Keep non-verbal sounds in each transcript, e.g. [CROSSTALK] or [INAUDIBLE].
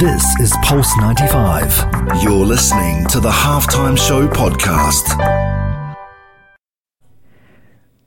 This is Pulse 95. You're listening to the Halftime Show podcast.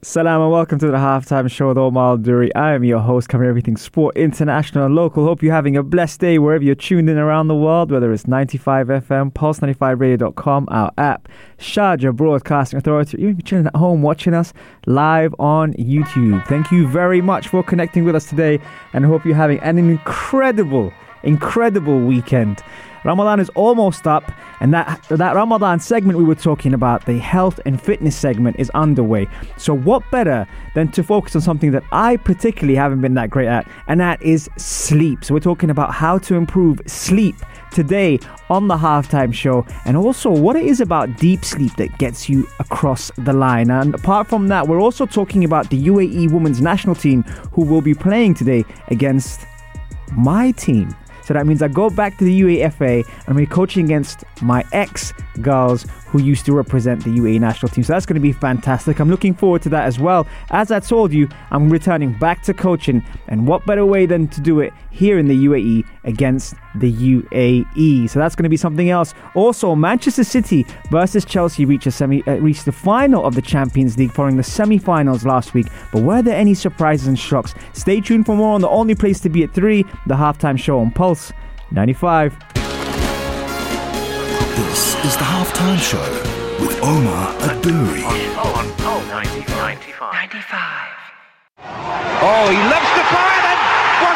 Salam and welcome to the halftime show with Omar Duri. I am your host, covering everything sport, international and local. Hope you're having a blessed day wherever you're tuned in around the world, whether it's 95 FM, pulse95radio.com, our app, Sharjah Broadcasting Authority, you're chilling at home watching us live on YouTube. Thank you very much for connecting with us today and hope you're having an incredible, incredible weekend. Ramadan is almost up, and that that Ramadan segment we were talking about, the health and fitness segment, is underway. So, what better than to focus on something that I particularly haven't been that great at, and that is sleep. So, we're talking about how to improve sleep today on the halftime show, and also what it is about deep sleep that gets you across the line. And apart from that, we're also talking about the UAE women's national team who will be playing today against my team. So that means I go back to the UAFA and we're coaching against my ex girls who used to represent the UAE national team. So that's going to be fantastic. I'm looking forward to that as well. As I told you, I'm returning back to coaching, and what better way than to do it here in the UAE against the UAE? So that's going to be something else. Also, Manchester City versus Chelsea reached a semi, uh, reached the final of the Champions League following the semi-finals last week. But were there any surprises and shocks? Stay tuned for more on the only place to be at three, the halftime show on Pulse 95. This is the halftime show with Omar Adouri. Oh, on, oh, 90, 95. 95. Oh, he loves the fire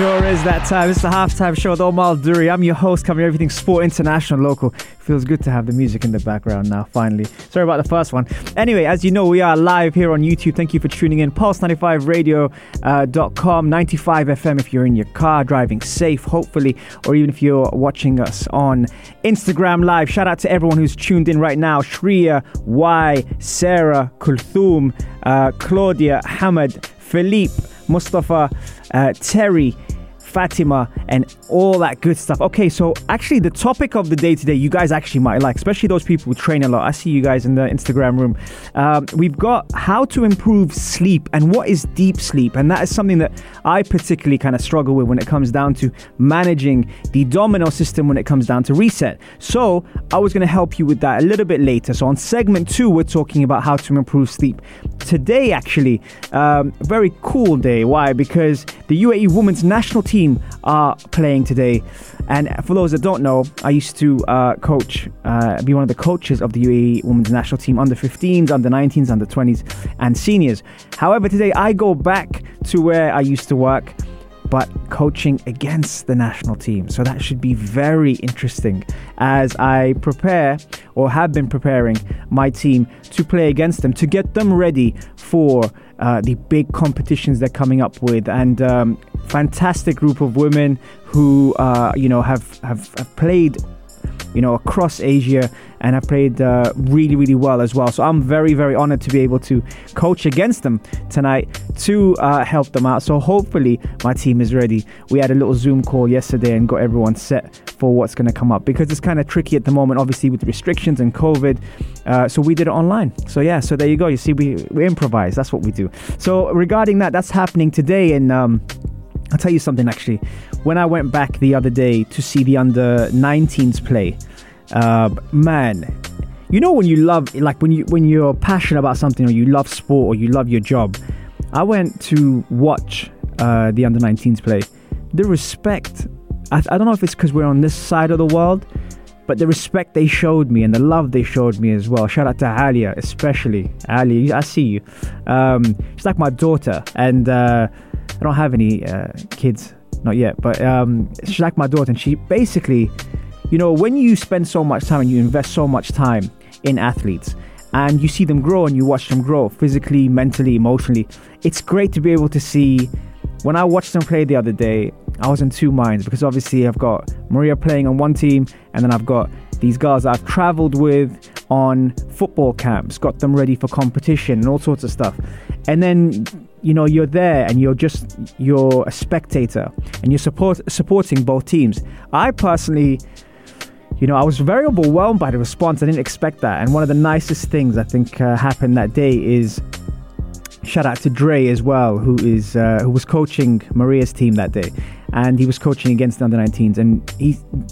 Sure is that time. It's the halftime show with Omar Duri. I'm your host, covering everything sport, international, local. Feels good to have the music in the background now, finally. Sorry about the first one. Anyway, as you know, we are live here on YouTube. Thank you for tuning in. Pulse95radio.com, 95 FM if you're in your car, driving safe, hopefully, or even if you're watching us on Instagram Live. Shout out to everyone who's tuned in right now Shreya, Y, Sarah, Kulthum, uh, Claudia, Hamad, Philippe. Mustafa, uh, Terry, Fatima, and all that good stuff. Okay, so actually, the topic of the day today, you guys actually might like, especially those people who train a lot. I see you guys in the Instagram room. Um, we've got how to improve sleep and what is deep sleep, and that is something that I particularly kind of struggle with when it comes down to managing the domino system when it comes down to reset. So, I was going to help you with that a little bit later. So, on segment two, we're talking about how to improve sleep. Today, actually, um, very cool day. Why? Because the UAE women's national team are playing today. And for those that don't know, I used to uh, coach, uh, be one of the coaches of the UAE women's national team under 15s, under 19s, under 20s, and seniors. However, today I go back to where I used to work but coaching against the national team. So that should be very interesting as I prepare or have been preparing my team to play against them to get them ready for uh, the big competitions they're coming up with. And um, fantastic group of women who uh, you know have, have, have played you know, across Asia and have played uh, really, really well as well. So I'm very, very honored to be able to coach against them tonight to uh, help them out. So hopefully my team is ready. We had a little Zoom call yesterday and got everyone set for what's going to come up because it's kind of tricky at the moment, obviously with restrictions and COVID. Uh, so we did it online. So yeah, so there you go. You see, we, we improvise. That's what we do. So regarding that, that's happening today and. Um, I'll tell you something actually. When I went back the other day to see the under 19s play, uh, man, you know when you love like when you when you're passionate about something or you love sport or you love your job. I went to watch uh, the under 19s play. The respect, I, I don't know if it's because we're on this side of the world, but the respect they showed me and the love they showed me as well. Shout out to Alia, especially. Ali, I see you. Um, she's like my daughter, and uh, I don't have any uh, kids, not yet, but um, she's like my daughter, and she basically, you know, when you spend so much time and you invest so much time in athletes, and you see them grow and you watch them grow physically, mentally, emotionally, it's great to be able to see. When I watched them play the other day, I was in two minds because obviously I've got Maria playing on one team, and then I've got these girls I've traveled with on football camps, got them ready for competition and all sorts of stuff. And then, you know, you're there and you're just you're a spectator and you're support supporting both teams. I personally you know, I was very overwhelmed by the response. I didn't expect that. And one of the nicest things I think uh, happened that day is shout out to Dre as well, who is uh, who was coaching Maria's team that day, and he was coaching against the under 19s, and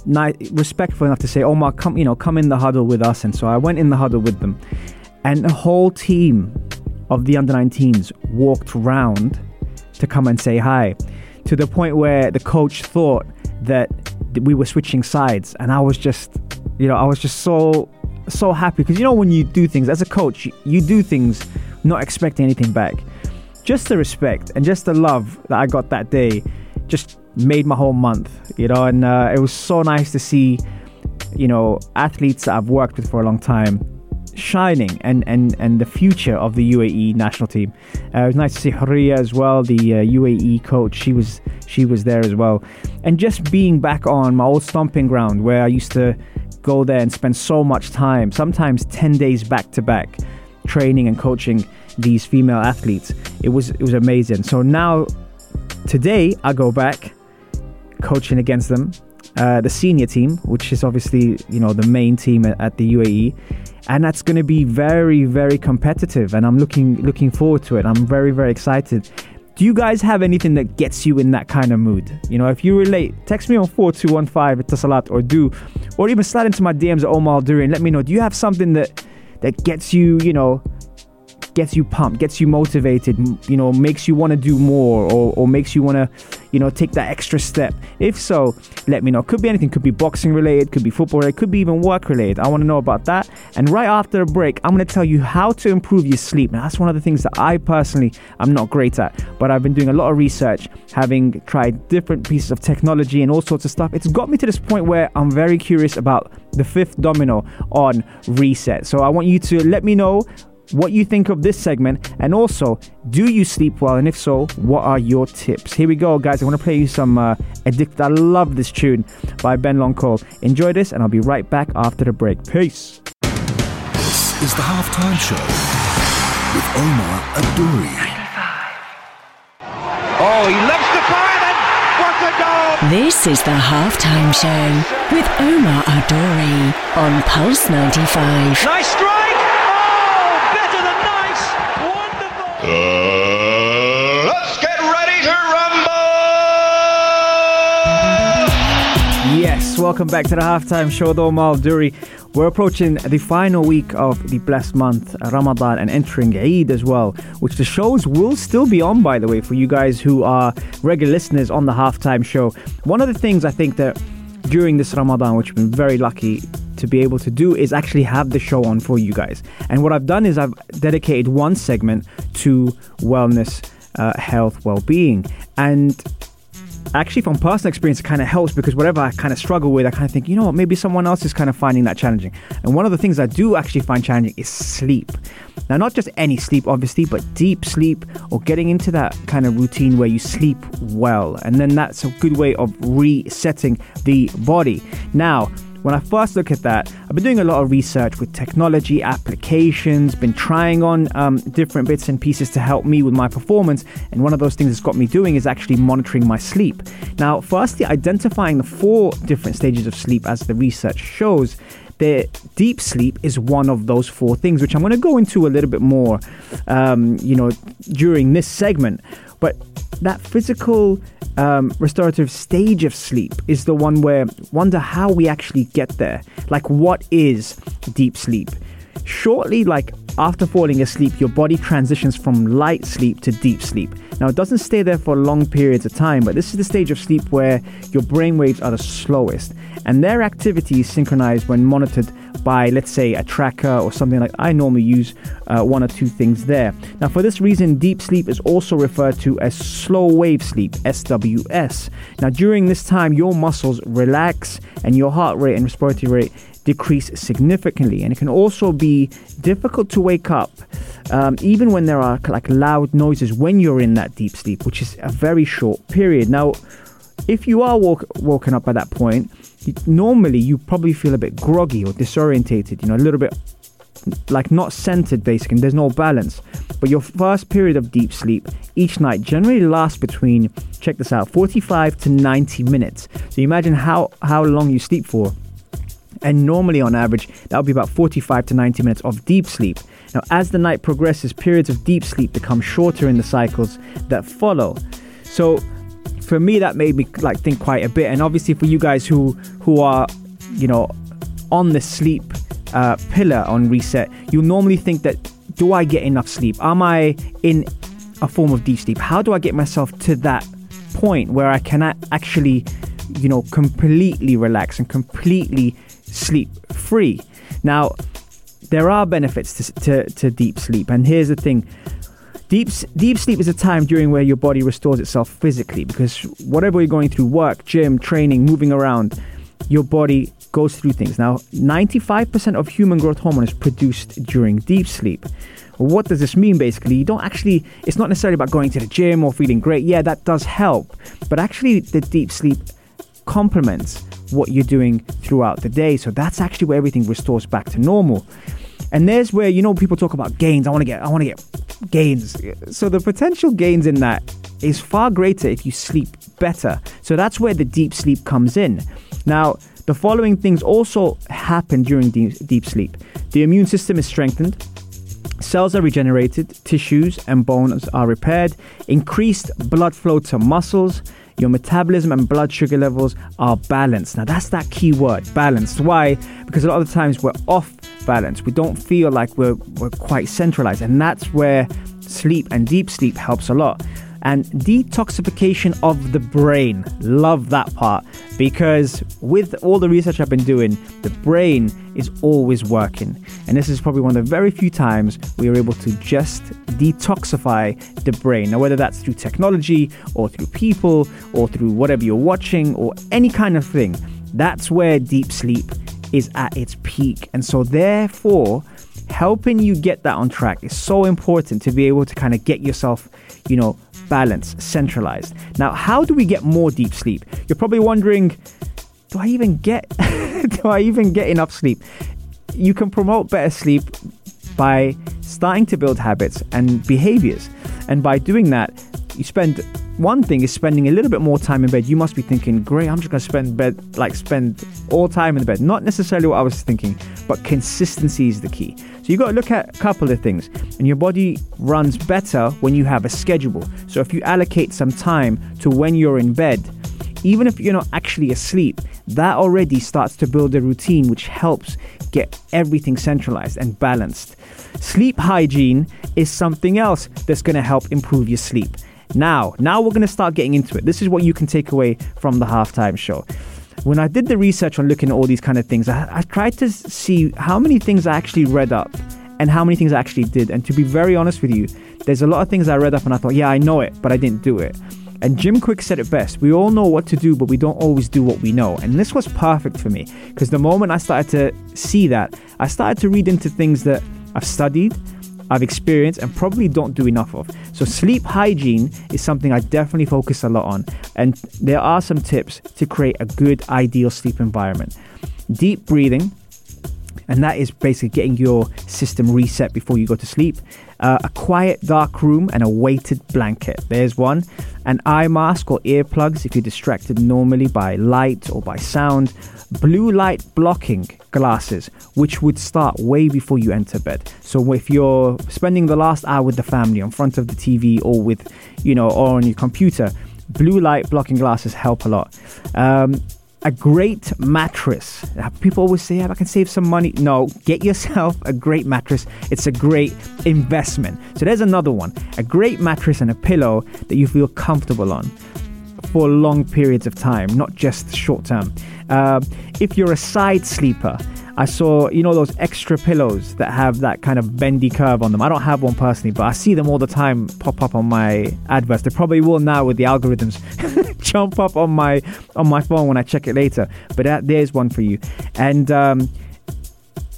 ni- respectful enough to say, "Omar, come, you know, come in the huddle with us." And so I went in the huddle with them, and the whole team of the under 19s walked round to come and say hi, to the point where the coach thought that we were switching sides, and I was just, you know, I was just so so happy because you know when you do things as a coach, you, you do things not expecting anything back. Just the respect and just the love that I got that day just made my whole month, you know, and uh, it was so nice to see, you know, athletes that I've worked with for a long time shining and, and, and the future of the UAE national team. Uh, it was nice to see Haria as well, the uh, UAE coach. She was she was there as well, and just being back on my old stomping ground where I used to go there and spend so much time, sometimes ten days back to back, training and coaching these female athletes. It was it was amazing. So now today I go back coaching against them, uh, the senior team, which is obviously you know the main team at, at the UAE, and that's going to be very very competitive. And I'm looking looking forward to it. I'm very very excited. Do you guys have anything that gets you in that kind of mood? You know, if you relate, text me on 4215 Etisalat or du, or even slide into my DMs at Omar Duri and let me know. Do you have something that that gets you, you know, gets you pumped, gets you motivated, you know, makes you want to do more or, or makes you want to, you know, take that extra step? If so, let me know. Could be anything, could be boxing related, could be football related, could be even work related. I want to know about that. And right after a break, I'm going to tell you how to improve your sleep. Now, that's one of the things that I personally I'm not great at, but I've been doing a lot of research, having tried different pieces of technology and all sorts of stuff. It's got me to this point where I'm very curious about the fifth domino on reset. So I want you to let me know what you think of this segment, and also, do you sleep well? And if so, what are your tips? Here we go, guys. I want to play you some uh, Addicted. I love this tune by Ben Longcole. Enjoy this, and I'll be right back after the break. Peace. This is the halftime show with Omar Adouri. Oh, he loves the fire and what a goal! This is the halftime show with Omar Adori on Pulse 95. Nice strike! Oh, better than nice! Wonderful! let's get ready to rumble! Yes, welcome back to the halftime show with Omar Duri. We're approaching the final week of the blessed month, Ramadan, and entering Eid as well, which the shows will still be on, by the way, for you guys who are regular listeners on the halftime show. One of the things I think that during this Ramadan, which I've been very lucky to be able to do, is actually have the show on for you guys. And what I've done is I've dedicated one segment to wellness, uh, health, well being. And actually from personal experience it kind of helps because whatever I kind of struggle with I kind of think you know what? Maybe someone else is kind of finding that challenging. And one of the things I do actually find challenging is sleep. Now not just any sleep obviously but deep sleep or getting into that kind of routine where you sleep well. And then that's a good way of resetting the body. Now when I first look at that, I've been doing a lot of research with technology applications, been trying on um, different bits and pieces to help me with my performance. And one of those things that's got me doing is actually monitoring my sleep. Now, firstly, identifying the four different stages of sleep as the research shows. The deep sleep is one of those four things, which I'm going to go into a little bit more, um, you know, during this segment. But that physical um, restorative stage of sleep is the one where wonder how we actually get there. Like, what is deep sleep? Shortly, like after falling asleep, your body transitions from light sleep to deep sleep. Now, it doesn't stay there for long periods of time, but this is the stage of sleep where your brain waves are the slowest, and their activity is synchronized when monitored by, let's say, a tracker or something like I normally use uh, one or two things there. Now, for this reason, deep sleep is also referred to as slow wave sleep, SWS. Now, during this time, your muscles relax and your heart rate and respiratory rate decrease significantly, and it can also be difficult to wake up, um, even when there are like loud noises when you're in that deep sleep, which is a very short period. Now, if you are woke, woken up at that point, normally you probably feel a bit groggy or disorientated, you know, a little bit like not centered basically. and There's no balance. But your first period of deep sleep each night generally lasts between check this out 45 to 90 minutes. So imagine how how long you sleep for. And normally on average that would be about 45 to 90 minutes of deep sleep. Now as the night progresses, periods of deep sleep become shorter in the cycles that follow. So for me that made me like think quite a bit and obviously for you guys who who are you know on the sleep uh, pillar on reset you normally think that do i get enough sleep am i in a form of deep sleep how do i get myself to that point where i can actually you know completely relax and completely sleep free now there are benefits to, to, to deep sleep and here's the thing Deep, deep sleep is a time during where your body restores itself physically because whatever you're going through work, gym, training, moving around your body goes through things. Now, 95% of human growth hormone is produced during deep sleep. What does this mean basically? You don't actually, it's not necessarily about going to the gym or feeling great. Yeah, that does help. But actually, the deep sleep complements what you're doing throughout the day. So that's actually where everything restores back to normal. And there's where you know people talk about gains. I want to get I want to get gains. So the potential gains in that is far greater if you sleep better. So that's where the deep sleep comes in. Now, the following things also happen during deep, deep sleep. The immune system is strengthened, cells are regenerated, tissues and bones are repaired, increased blood flow to muscles, your metabolism and blood sugar levels are balanced. Now, that's that key word balanced. Why? Because a lot of the times we're off balance. We don't feel like we're, we're quite centralized. And that's where sleep and deep sleep helps a lot. And detoxification of the brain. Love that part because with all the research I've been doing, the brain is always working. And this is probably one of the very few times we are able to just detoxify the brain. Now, whether that's through technology or through people or through whatever you're watching or any kind of thing, that's where deep sleep is at its peak. And so, therefore, helping you get that on track is so important to be able to kind of get yourself, you know, balanced, centralized. Now, how do we get more deep sleep? You're probably wondering, do I even get [LAUGHS] do I even get enough sleep? You can promote better sleep by starting to build habits and behaviors. And by doing that, you spend one thing is spending a little bit more time in bed. You must be thinking, great, I'm just gonna spend bed like spend all time in the bed. Not necessarily what I was thinking, but consistency is the key. So you got to look at a couple of things, and your body runs better when you have a schedule. So if you allocate some time to when you're in bed, even if you're not actually asleep, that already starts to build a routine which helps get everything centralized and balanced. Sleep hygiene is something else that's going to help improve your sleep. Now, now we're going to start getting into it. This is what you can take away from the halftime show when I did the research on looking at all these kind of things, I, I tried to see how many things I actually read up and how many things I actually did. And to be very honest with you, there's a lot of things I read up and I thought, yeah, I know it, but I didn't do it. And Jim Kwik said it best. We all know what to do, but we don't always do what we know. And this was perfect for me because the moment I started to see that, I started to read into things that I've studied, I've experienced and probably don't do enough of. So, sleep hygiene is something I definitely focus a lot on. And there are some tips to create a good, ideal sleep environment. Deep breathing, and that is basically getting your system reset before you go to sleep. Uh, a quiet, dark room and a weighted blanket. There's one. An eye mask or earplugs if you're distracted normally by light or by sound blue light blocking glasses, which would start way before you enter bed. So if you're spending the last hour with the family in front of the TV or with, you know, or on your computer, blue light blocking glasses help a lot. Um, a great mattress. Uh, people always say, yeah, I can save some money. No, get yourself a great mattress. It's a great investment. So there's another one a great mattress and a pillow that you feel comfortable on for long periods of time, not just short term. Uh, if you're a side sleeper, I saw, you know, those extra pillows that have that kind of bendy curve on them. I don't have one personally, but I see them all the time pop up on my adverts. They probably will now with the algorithms [LAUGHS] jump up on my on my phone when I check it later. But that, there's one for you. And um,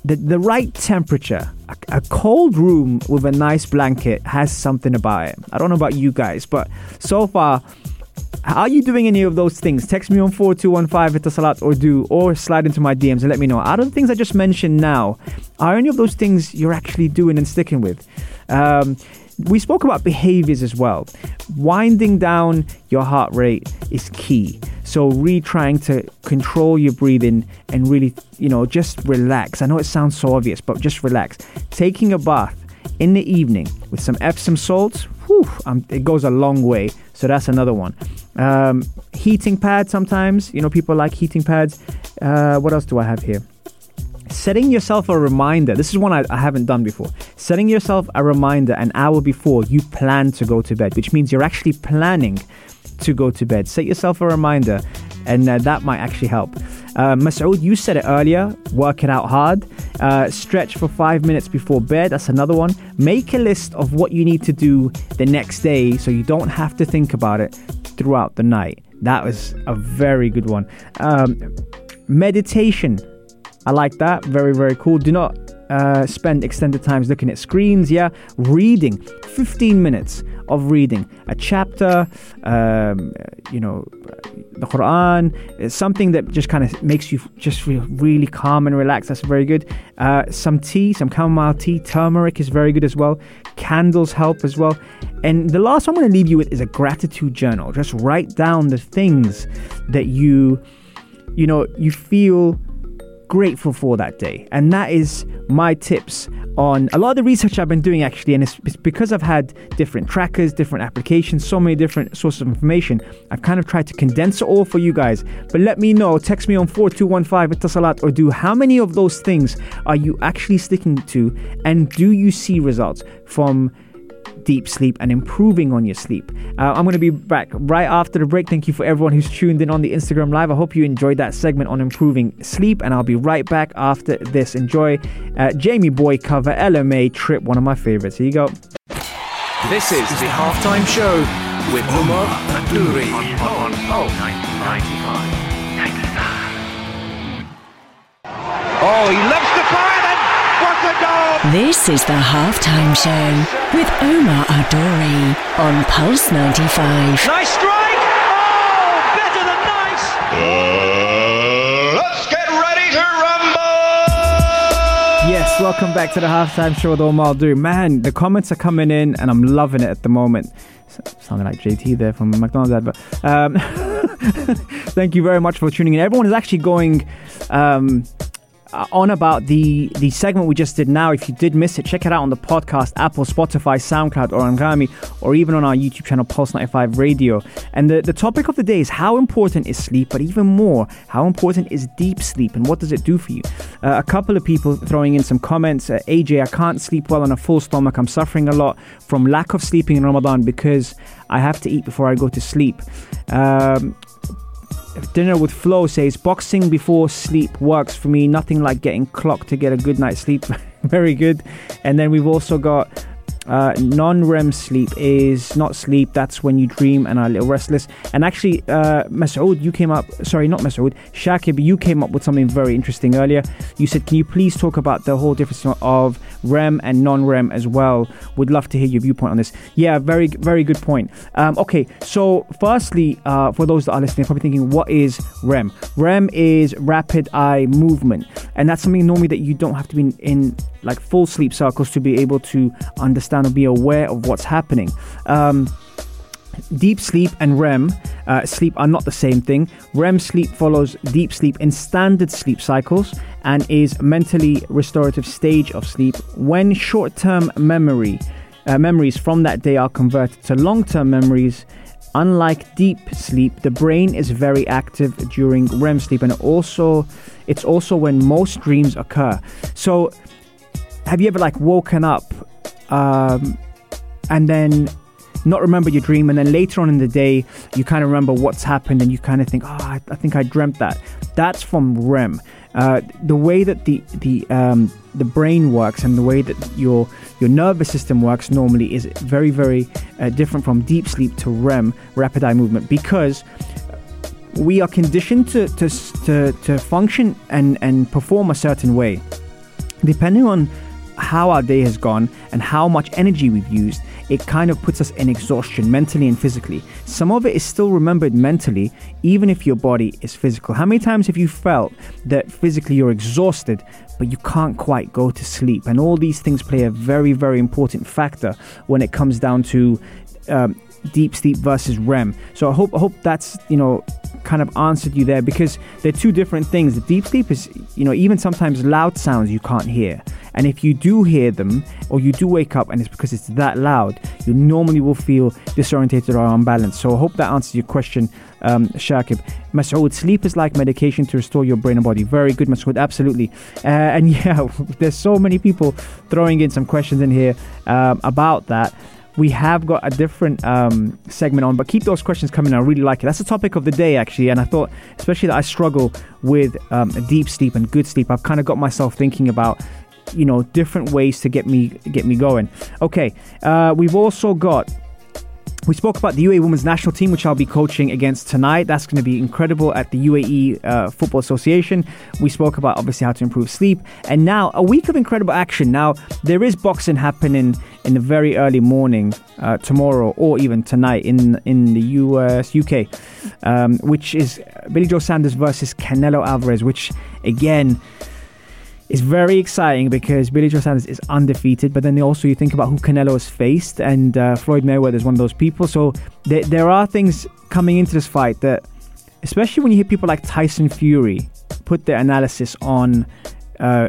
the the right temperature, a, a cold room with a nice blanket has something about it. I don't know about you guys, but so far Are you doing any of those things? Text me on 4215 Etisalat or du, or slide into my DMs and let me know. Out of the things I just mentioned now, are any of those things you're actually doing and sticking with? Um, we spoke about behaviors as well. Winding down your heart rate is key. So, really trying to control your breathing and really, you know, just relax. I know it sounds so obvious, but just relax. Taking a bath in the evening with some Epsom salts, whew, um, it goes a long way. So, that's another one. Um, heating pads sometimes, you know, people like heating pads. Uh, what else do I have here? setting yourself a reminder. This is one I, I, haven't done before. Setting yourself a reminder an hour before you plan to go to bed, which means you're actually planning to go to bed. Set yourself a reminder, and uh, that might actually help. Uh, Masoud, you said it earlier work it out hard. Uh, stretch for five minutes before bed. That's another one. Make a list of what you need to do the next day so you don't have to think about it throughout the night. That was a very good one. Um, meditation I like that. Very, very cool. Do not uh, spend extended times looking at screens. Yeah, reading. 15 minutes of reading a chapter. Um, you know, the Quran. It's something that just kind of makes you just feel really calm and relaxed. That's very good. Uh, some tea, some chamomile tea. Turmeric is very good as well. Candles help as well. And the last one I'm going to leave you with is a gratitude journal. Just write down the things that you, you know, you feel grateful for that day. And that is my tips on a lot of the research I've been doing actually. And it's, it's, because I've had different trackers, different applications, so many different sources of information. I've kind of tried to condense it all for you guys. But let me know, text me on 4215 Etisalat or du how many of those things are you actually sticking to? And do you see results from deep sleep and improving on your sleep. Uh, I'm going to be back right after the break. Thank you for everyone who's tuned in on the Instagram Live. I hope you enjoyed that segment on improving sleep, and I'll be right back after this. Enjoy uh, Jamie Boy cover LMA Trip, one of my favorites. Here you go. This is the halftime show with Umar Adouri on, on, on 95. Oh, he loves the fire then! What a goal! This is the halftime show with Omar Adori on Pulse 95. Nice strike! Oh, better than nice! Uh, let's get ready to rumble! Yes, welcome back to the halftime show with Omar Adori. Man, the comments are coming in and I'm loving it at the moment. Sounding like JT there from McDonald's ad, but um, [LAUGHS] thank you very much for tuning in. Everyone is actually going um, uh, on about the the segment we just did now. If you did miss it, check it out on the podcast, Apple, Spotify, SoundCloud, or Anghami, or even on our YouTube channel, Pulse 95 Radio. And the, the topic of the day is how important is sleep, but even more, how important is deep sleep and what does it do for you? Uh, a couple of people throwing in some comments. Uh, AJ, I can't sleep well on a full stomach. I'm suffering a lot from lack of sleeping in Ramadan because I have to eat before I go to sleep. Um, Dinner with Flo says boxing before sleep works for me. Nothing like getting clocked to get a good night's sleep. [LAUGHS] Very good. And then we've also got uh, non REM sleep is not sleep. That's when you dream and are a little restless. And actually, uh, Masoud, you came up, sorry, not Masoud, Shakib, you came up with something very interesting earlier. You said, Can you please talk about the whole difference of REM and non REM as well? Would love to hear your viewpoint on this. Yeah, very, very good point. Um, okay, so firstly, uh, for those that are listening, probably thinking, What is REM? REM is rapid eye movement. And that's something normally that you don't have to be in, in like full sleep cycles to be able to understand or be aware of what's happening. Um, deep sleep and REM uh, sleep are not the same thing. REM sleep follows deep sleep in standard sleep cycles and is a mentally restorative stage of sleep when short-term memory uh, memories from that day are converted to long-term memories unlike deep sleep the brain is very active during REM sleep and also it's also when most dreams occur so have you ever like woken up um, and then not remember your dream and then later on in the day you kind of remember what's happened and you kind of think oh I, I think I dreamt that. That's from REM. Uh, the way that the the um, the brain works and the way that your your nervous system works normally is very very uh, different from deep sleep to REM rapid eye movement because we are conditioned to to, to, to function and, and perform a certain way. Depending on how our day has gone and how much energy we've used it kind of puts us in exhaustion mentally and physically. Some of it is still remembered mentally, even if your body is physical. How many times have you felt that physically you're exhausted, but you can't quite go to sleep? And all these things play a very, very important factor when it comes down to um, deep sleep versus REM. So I hope I hope that's you know kind of answered you there because they're two different things. The deep sleep is you know even sometimes loud sounds you can't hear. And if you do hear them or you do wake up and it's because it's that loud, you normally will feel disorientated or unbalanced. So I hope that answers your question, um, Shakib. Masoud, sleep is like medication to restore your brain and body. Very good, Masoud, absolutely. Uh, and [LAUGHS] yeah, there's so many people throwing in some questions in here um, about that we have got a different um, segment on, but keep those questions coming. I really like it. That's the topic of the day, actually. And I thought, especially that I struggle with um, deep sleep and good sleep, I've kind of got myself thinking about you know different ways to get me get me going. Okay, uh, we've also got we spoke about the UAE Women's National Team, which I'll be coaching against tonight. That's going to be incredible at the UAE uh, Football Association. We spoke about obviously how to improve sleep. And now, a week of incredible action. Now, there is boxing happening in the very early morning uh, tomorrow or even tonight in, in the US, UK, um, which is Billy Joe Saunders versus Canelo Alvarez, which again, is very exciting because Billy Joe Saunders is undefeated, but then also you think about who Canelo has faced, and uh, Floyd Mayweather is one of those people. So there, there are things coming into this fight that, especially when you hear people like Tyson Fury put their analysis on uh,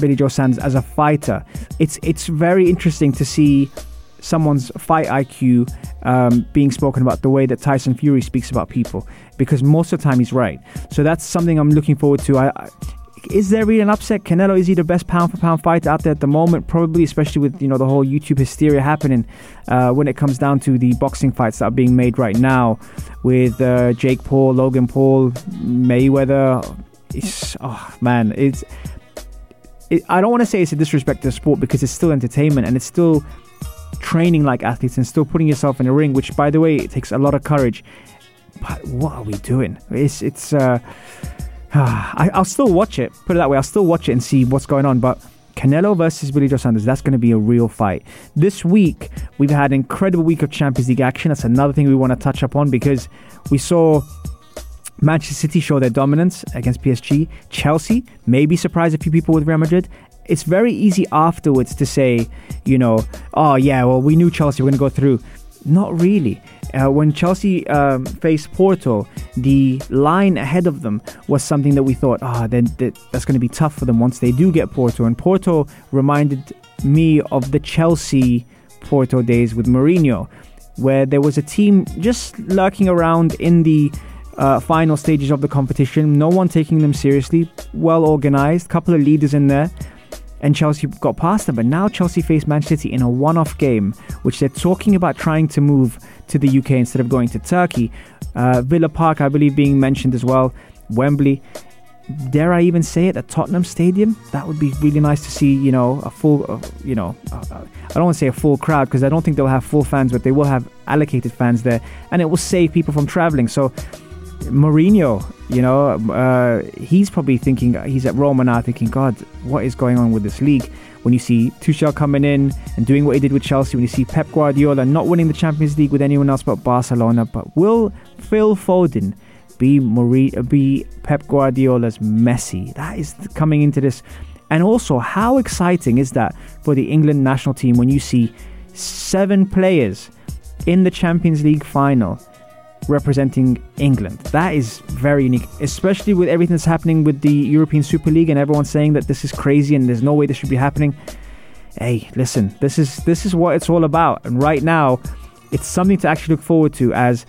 Billy Joe Saunders as a fighter, it's it's very interesting to see someone's fight IQ um, being spoken about the way that Tyson Fury speaks about people because most of the time he's right. So that's something I'm looking forward to. I, I is there really an upset? Canelo is he the best pound for pound fighter out there at the moment? Probably, especially with you know the whole YouTube hysteria happening uh, when it comes down to the boxing fights that are being made right now with uh, Jake Paul, Logan Paul, Mayweather. It's, oh man, it's. It, I don't want to say it's a disrespect to the sport because it's still entertainment and it's still training like athletes and still putting yourself in a ring, which by the way, it takes a lot of courage. But what are we doing? It's it's. Uh, [SIGHS] I, will still watch it. Put it that way. I'll still watch it and see what's going on. But Canelo versus Billy Joe Saunders, that's going to be a real fight. This week, we've had an incredible week of Champions League action. That's another thing we want to touch upon because we saw Manchester City show their dominance against PSG. Chelsea maybe surprise a few people with Real Madrid. It's very easy afterwards to say, you know, oh yeah, well we knew Chelsea were going to go through. Not really. Uh, when Chelsea um, faced Porto, the line ahead of them was something that we thought, ah, oh, then that's going to be tough for them once they do get Porto. And Porto reminded me of the Chelsea Porto days with Mourinho, where there was a team just lurking around in the uh, final stages of the competition, no one taking them seriously, well organized, couple of leaders in there and Chelsea got past them. But now Chelsea face Manchester City in a one off game, which they're talking about trying to move to the UK instead of going to Turkey. Uh, Villa Park, I believe, being mentioned as well. Wembley. Dare I even say it at Tottenham Stadium? That would be really nice to see. You know, a full, uh, you know, uh, I don't want to say a full crowd because I don't think they'll have full fans, but they will have allocated fans there, and it will save people from traveling. So Mourinho, you know, uh, he's probably thinking he's at Roma now, thinking, God, what is going on with this league? When you see Tuchel coming in and doing what he did with Chelsea, when you see Pep Guardiola not winning the Champions League with anyone else but Barcelona, but will Phil Foden be Marie, be Pep Guardiola's Messi? That is coming into this, and also how exciting is that for the England national team when you see seven players in the Champions League final? Representing England. That is very unique, especially with everything that's happening with the European Super League and everyone saying that this is crazy and there's no way this should be happening. Hey, listen, this is this is what it's all about. And right now, it's something to actually look forward to as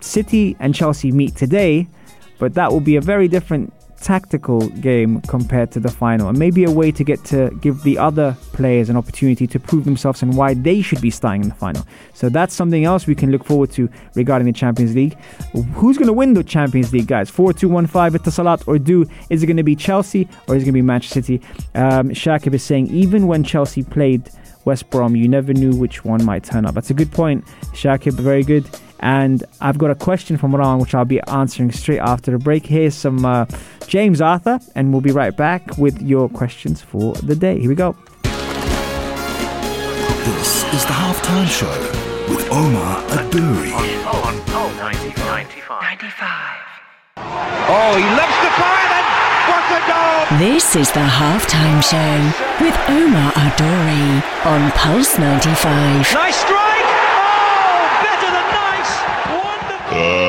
City and Chelsea meet today, but that will be a very different tactical game compared to the final, and maybe a way to get to give the other players an opportunity to prove themselves and why they should be starting in the final. So that's something else we can look forward to regarding the Champions League. Who's going to win the Champions League, guys? 4 2 1 5 Etisalat or du? Is it going to be Chelsea or is it going to be Manchester City? Um, Shakib is saying even when Chelsea played West Brom, you never knew which one might turn up. That's a good point, Shakib. Very good. And I've got a question from Ron, which I'll be answering straight after the break. Here's some uh, James Arthur, and we'll be right back with your questions for the day. Here we go. This is the halftime show with Omar Adouri. On Pulse 95. Oh, he loves to fire then. What a goal! This is the halftime show with Omar Adori on Pulse 95. Nice strike. Oh, better than nice. Wonderful. Uh,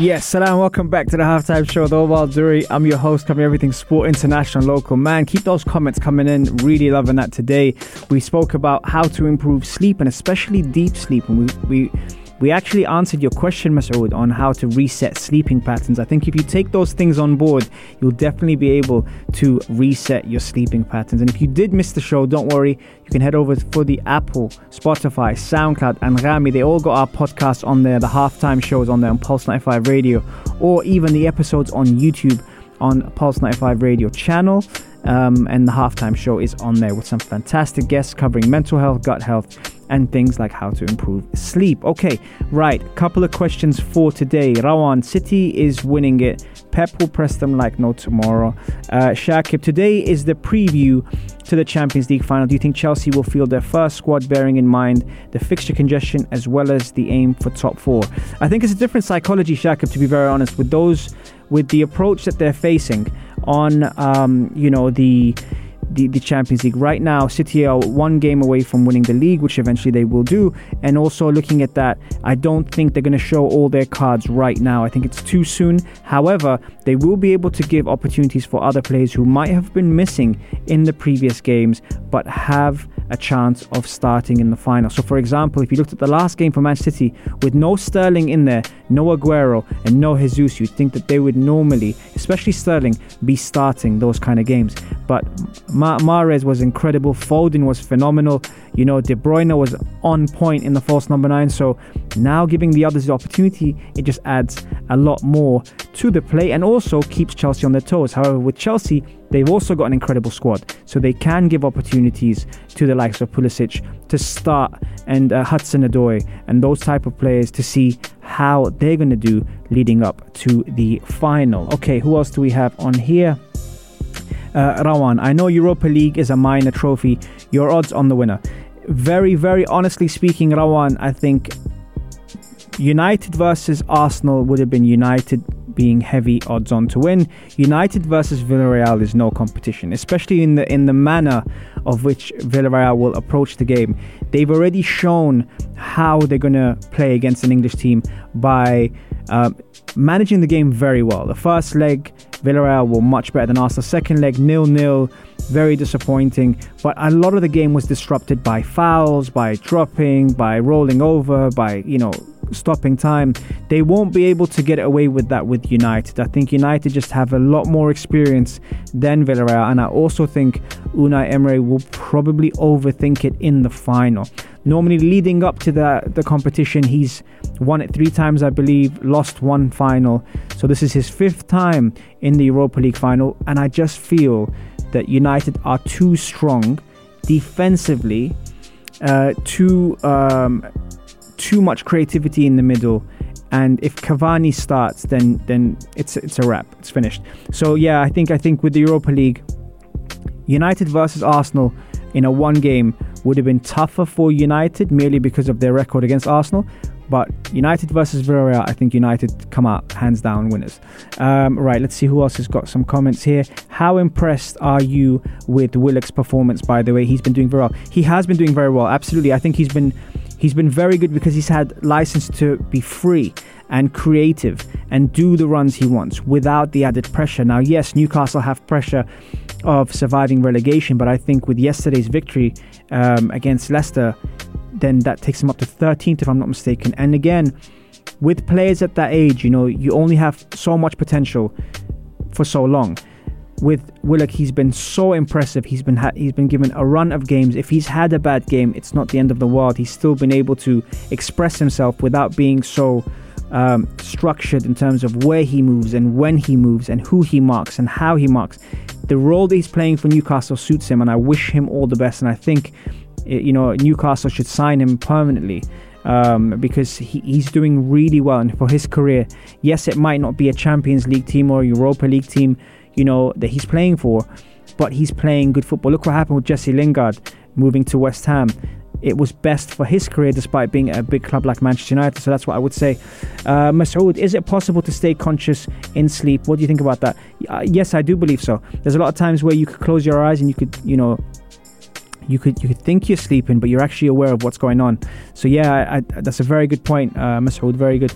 Yes, salam, welcome back to the halftime show with Omar Duri. I'm your host, covering everything sport, international, local. Man, keep those comments coming in. Really loving that today. We spoke about how to improve sleep and especially deep sleep. And we, we we actually answered your question, Masood, on how to reset sleeping patterns. I think if you take those things on board, you'll definitely be able to reset your sleeping patterns. And if you did miss the show, don't worry. You can head over for the Apple, Spotify, SoundCloud, and Rami. They all got our podcasts on there, the halftime shows on there on Pulse 95 Radio, or even the episodes on YouTube on Pulse 95 Radio channel. Um, and the halftime show is on there with some fantastic guests covering mental health, gut health, and things like how to improve sleep. Okay, right. Couple of questions for today. Rawan City is winning it. Pep will press them like no tomorrow. Uh, Shakib, today is the preview to the Champions League final. Do you think Chelsea will field their first squad, bearing in mind the fixture congestion as well as the aim for top four? I think it's a different psychology, Shakib, to be very honest, with those with the approach that they're facing on, um, you know, the the, the Champions League. Right now, City are one game away from winning the league, which eventually they will do. And also looking at that, I don't think they're going to show all their cards right now. I think it's too soon. However, they will be able to give opportunities for other players who might have been missing in the previous games, but have a chance of starting in the final. So, for example, if you looked at the last game for Man City with no Sterling in there, no Aguero, and no Jesus, you'd think that they would normally, especially Sterling, be starting those kind of games. But Ma- Mahrez was incredible. Foden was phenomenal. You know, De Bruyne was on point in the false number nine. So now giving the others the opportunity, it just adds a lot more to the play and also keeps Chelsea on their toes. However, with Chelsea, they've also got an incredible squad. So they can give opportunities to the likes of Pulisic to start and uh, Hudson Odoi and those type of players to see how they're going to do leading up to the final. Okay, who else do we have on here? Uh, Rawan, I know Europa League is a minor trophy. Your odds on the winner. Very, very honestly speaking, Rawan, I think United versus Arsenal would have been United being heavy odds on to win. United versus Villarreal is no competition, especially in the in the manner of which Villarreal will approach the game. They've already shown how they're going to play against an English team by uh, managing the game very well. The first leg, Villarreal were much better than Arsenal. Second leg, nil nil, very disappointing. But a lot of the game was disrupted by fouls, by dropping, by rolling over, by you know stopping time. They won't be able to get away with that with United. I think United just have a lot more experience than Villarreal, and I also think Unai Emery will probably overthink it in the final. Normally, leading up to the the competition, he's won it three times, I believe, lost one final. So this is his fifth time in the Europa League final, and I just feel that United are too strong defensively, uh, too um, too much creativity in the middle. And if Cavani starts, then then it's it's a wrap. It's finished. So yeah, I think I think with the Europa League, United versus Arsenal in a one game would have been tougher for United merely because of their record against Arsenal. But United versus Villarreal, I think United come out hands down winners. Um, right, let's see who else has got some comments here. How impressed are you with Willock's performance? By the way, he's been doing very well. He has been doing very well. Absolutely, I think he's been he's been very good because he's had license to be free and creative and do the runs he wants without the added pressure. Now, yes, Newcastle have pressure of surviving relegation, but I think with yesterday's victory um, against Leicester, then that takes him up to 13th, if I'm not mistaken. And again, with players at that age, you know, you only have so much potential for so long. With Willock, he's been so impressive. He's been ha- he's been given a run of games. If he's had a bad game, it's not the end of the world. He's still been able to express himself without being so um, structured in terms of where he moves and when he moves and who he marks and how he marks. The role that he's playing for Newcastle suits him, and I wish him all the best. And I think, you know, Newcastle should sign him permanently um, because he, he's doing really well. And for his career, yes, it might not be a Champions League team or Europa League team. You know, that he's playing for, but he's playing good football. Look what happened with Jesse Lingard moving to West Ham. It was best for his career despite being a big club like Manchester United. So that's what I would say. Uh, Masoud, is it possible to stay conscious in sleep? What do you think about that? Uh, yes, I do believe so. There's a lot of times where you could close your eyes and you could, you know, you could you could think you're sleeping, but you're actually aware of what's going on. So yeah, I, I, that's a very good point, uh, Masoud. Very good.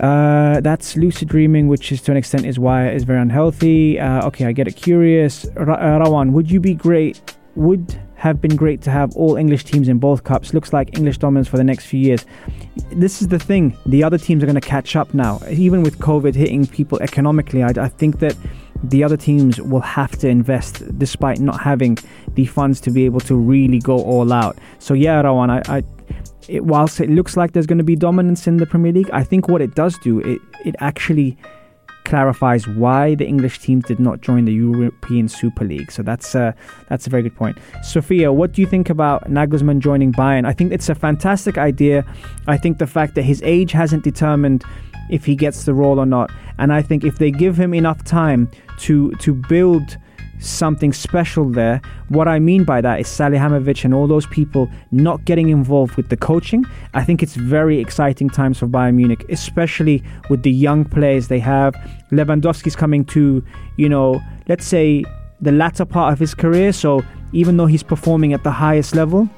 Uh, that's lucid dreaming, which is to an extent is why it is very unhealthy. Uh, okay, I get it. Curious, Ra- uh, Rawan, would you be great? Would have been great to have all English teams in both cups. Looks like English dominance for the next few years. This is the thing. The other teams are going to catch up now. Even with COVID hitting people economically, I, I think that the other teams will have to invest despite not having the funds to be able to really go all out. So yeah, Rawan, I, I it, whilst it looks like there's going to be dominance in the Premier League, I think what it does do, it, it actually clarifies why the English teams did not join the European Super League. So that's a, that's a very good point. Sophia, what do you think about Nagelsmann joining Bayern? I think it's a fantastic idea. I think the fact that his age hasn't determined if he gets the role or not, and I think if they give him enough time to to build something special there. What I mean by that is Salihamidzic and all those people not getting involved with the coaching. I think it's very exciting times for Bayern Munich, especially with the young players they have. Lewandowski's coming to, you know, let's say the latter part of his career. So even though he's performing at the highest level,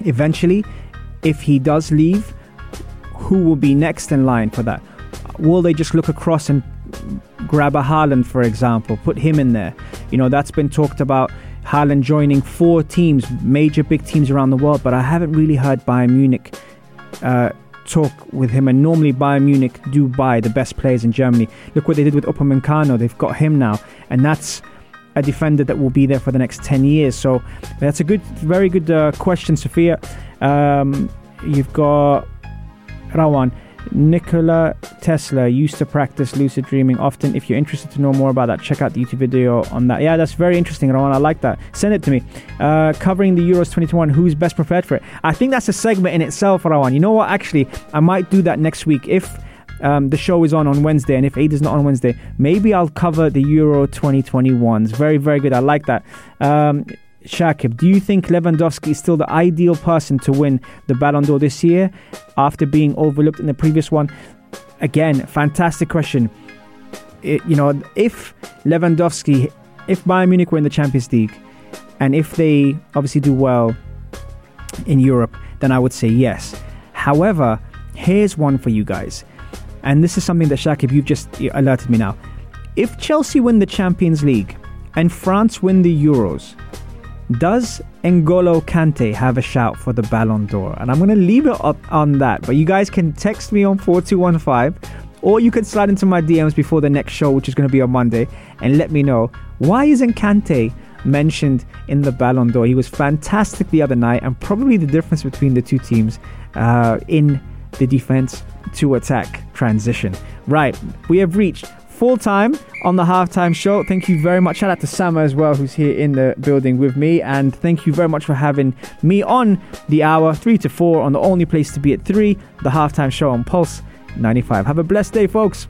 eventually, if he does leave, who will be next in line for that? Will they just look across and grab a Haaland, for example, put him in there. You know, that's been talked about. Haaland joining four teams, major big teams around the world, but I haven't really heard Bayern Munich uh, talk with him. And normally Bayern Munich do buy the best players in Germany. Look what they did with Upamecano. They've got him now, and that's a defender that will be there for the next 10 years. So that's a good, very good uh, question, Sophia. Um, you've got Rawan. Nikola Tesla used to practice lucid dreaming often. If you're interested to know more about that, check out the YouTube video on that. Yeah, that's very interesting, Rowan. I like that. Send it to me. Uh, covering the Euros 2021, who's best prepared for it? I think that's a segment in itself, Rowan. You know what? Actually, I might do that next week if. Um, the show is on on Wednesday, and if Eid is not on Wednesday, maybe I'll cover the Euro 2021s. Very, very good. I like that. Um, Shakib, do you think Lewandowski is still the ideal person to win the Ballon d'Or this year after being overlooked in the previous one? Again, fantastic question. It, you know, if Lewandowski, if Bayern Munich win the Champions League, and if they obviously do well in Europe, then I would say yes. However, here's one for you guys, and this is something that Shakib, you've just alerted me now. If Chelsea win the Champions League and France win the Euros, does N'Golo Kante have a shout for the Ballon d'Or? And I'm going to leave it up on that. But you guys can text me on 4215 or you can slide into my DMs before the next show, which is going to be on Monday, and let me know why isn't Kante mentioned in the Ballon d'Or? He was fantastic the other night, and probably the difference between the two teams uh, in the defense to attack transition. Right, we have reached full time on the halftime show. Thank you very much. Shout out to Sam as well, who's here in the building with me. And thank you very much for having me on the hour, 3 to 4, on the only place to be at 3, the halftime show on Pulse 95. Have a blessed day, folks.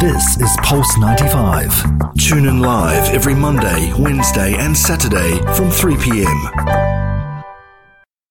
This is Pulse 95. Tune in live every Monday, Wednesday, and Saturday from 3 p.m.